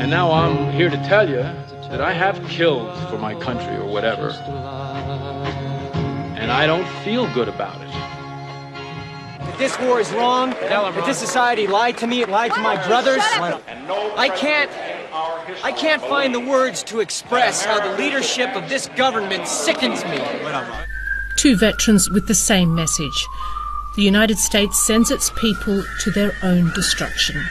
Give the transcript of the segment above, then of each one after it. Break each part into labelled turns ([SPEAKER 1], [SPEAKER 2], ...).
[SPEAKER 1] And now I'm here to tell you that I have killed for my country or whatever. And I don't feel good about it.
[SPEAKER 2] That this war is wrong, that this society lied to me, it lied to my oh, brothers. I can't I can't find the words to express how the leadership of this government sickens me.
[SPEAKER 3] Two veterans with the same message. The United States sends its people to their own destruction.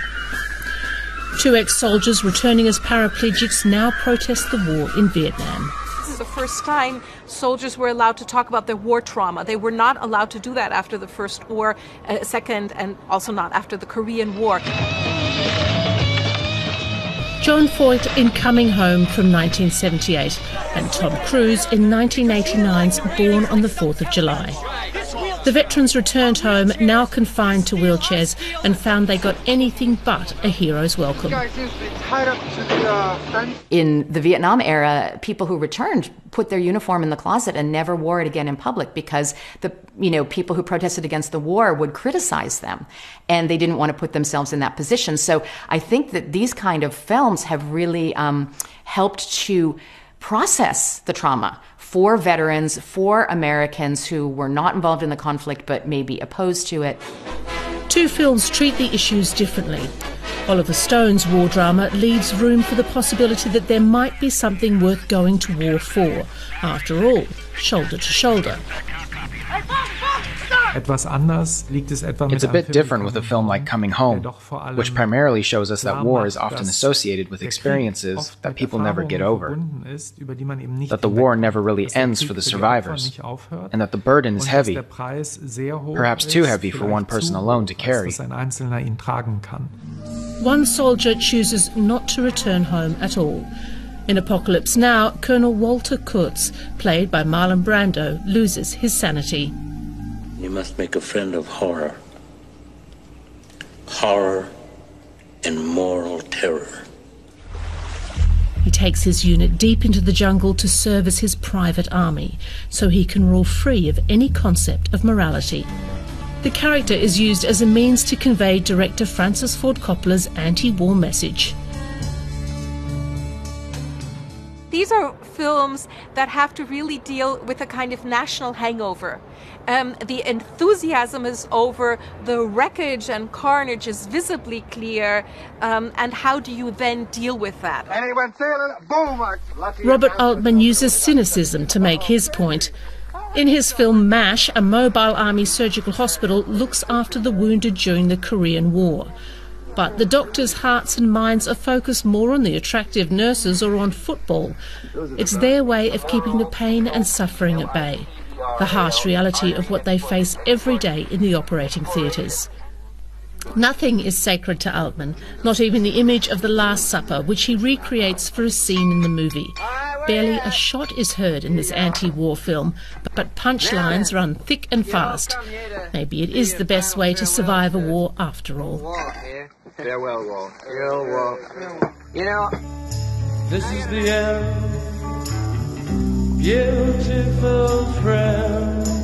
[SPEAKER 3] Two ex soldiers returning as paraplegics now protest the war in Vietnam.
[SPEAKER 4] This is the first time soldiers were allowed to talk about their war trauma. They were not allowed to do that after the First War, uh, Second, and also not after the Korean War.
[SPEAKER 3] Jon Voight in Coming Home from 1978 and Tom Cruise in 1989's Born on the 4th of July. The veterans returned home, now confined to wheelchairs, and found they got anything but a hero's welcome.
[SPEAKER 5] In the Vietnam era, people who returned put their uniform in the closet and never wore it again in public because the you know people who protested against the war would criticize them and they didn't want to put themselves in that position so i think that these kind of films have really um, helped to process the trauma for veterans for americans who were not involved in the conflict but maybe opposed to it
[SPEAKER 3] Two films treat the issues differently. Oliver Stone's war drama leaves room for the possibility that there might be something worth going to war for. After all, shoulder to shoulder.
[SPEAKER 6] It's a bit different with a film like Coming Home, which primarily shows us that war is often associated with experiences that people never get over, that the war never really ends for the survivors, and that the burden is heavy, perhaps too heavy for one person alone to carry.
[SPEAKER 3] One soldier chooses not to return home at all. In Apocalypse Now, Colonel Walter Kurtz, played by Marlon Brando, loses his sanity.
[SPEAKER 7] You must make a friend of horror. Horror and moral terror.
[SPEAKER 3] He takes his unit deep into the jungle to serve as his private army, so he can rule free of any concept of morality. The character is used as a means to convey director Francis Ford Coppola's anti war message.
[SPEAKER 4] These are films that have to really deal with a kind of national hangover. Um, the enthusiasm is over, the wreckage and carnage is visibly clear, um, and how do you then deal with that?
[SPEAKER 3] Robert Altman uses cynicism to make his point. In his film MASH, a mobile army surgical hospital looks after the wounded during the Korean War. But the doctors' hearts and minds are focused more on the attractive nurses or on football. It's their way of keeping the pain and suffering at bay, the harsh reality of what they face every day in the operating theatres. Nothing is sacred to Altman, not even the image of the Last Supper, which he recreates for a scene in the movie. Barely a shot is heard in this anti war film, but punchlines run thick and fast. Maybe it is the best way to survive a war after all.
[SPEAKER 8] Farewell, war. Farewell, war. You know,
[SPEAKER 9] this is the end, beautiful friend.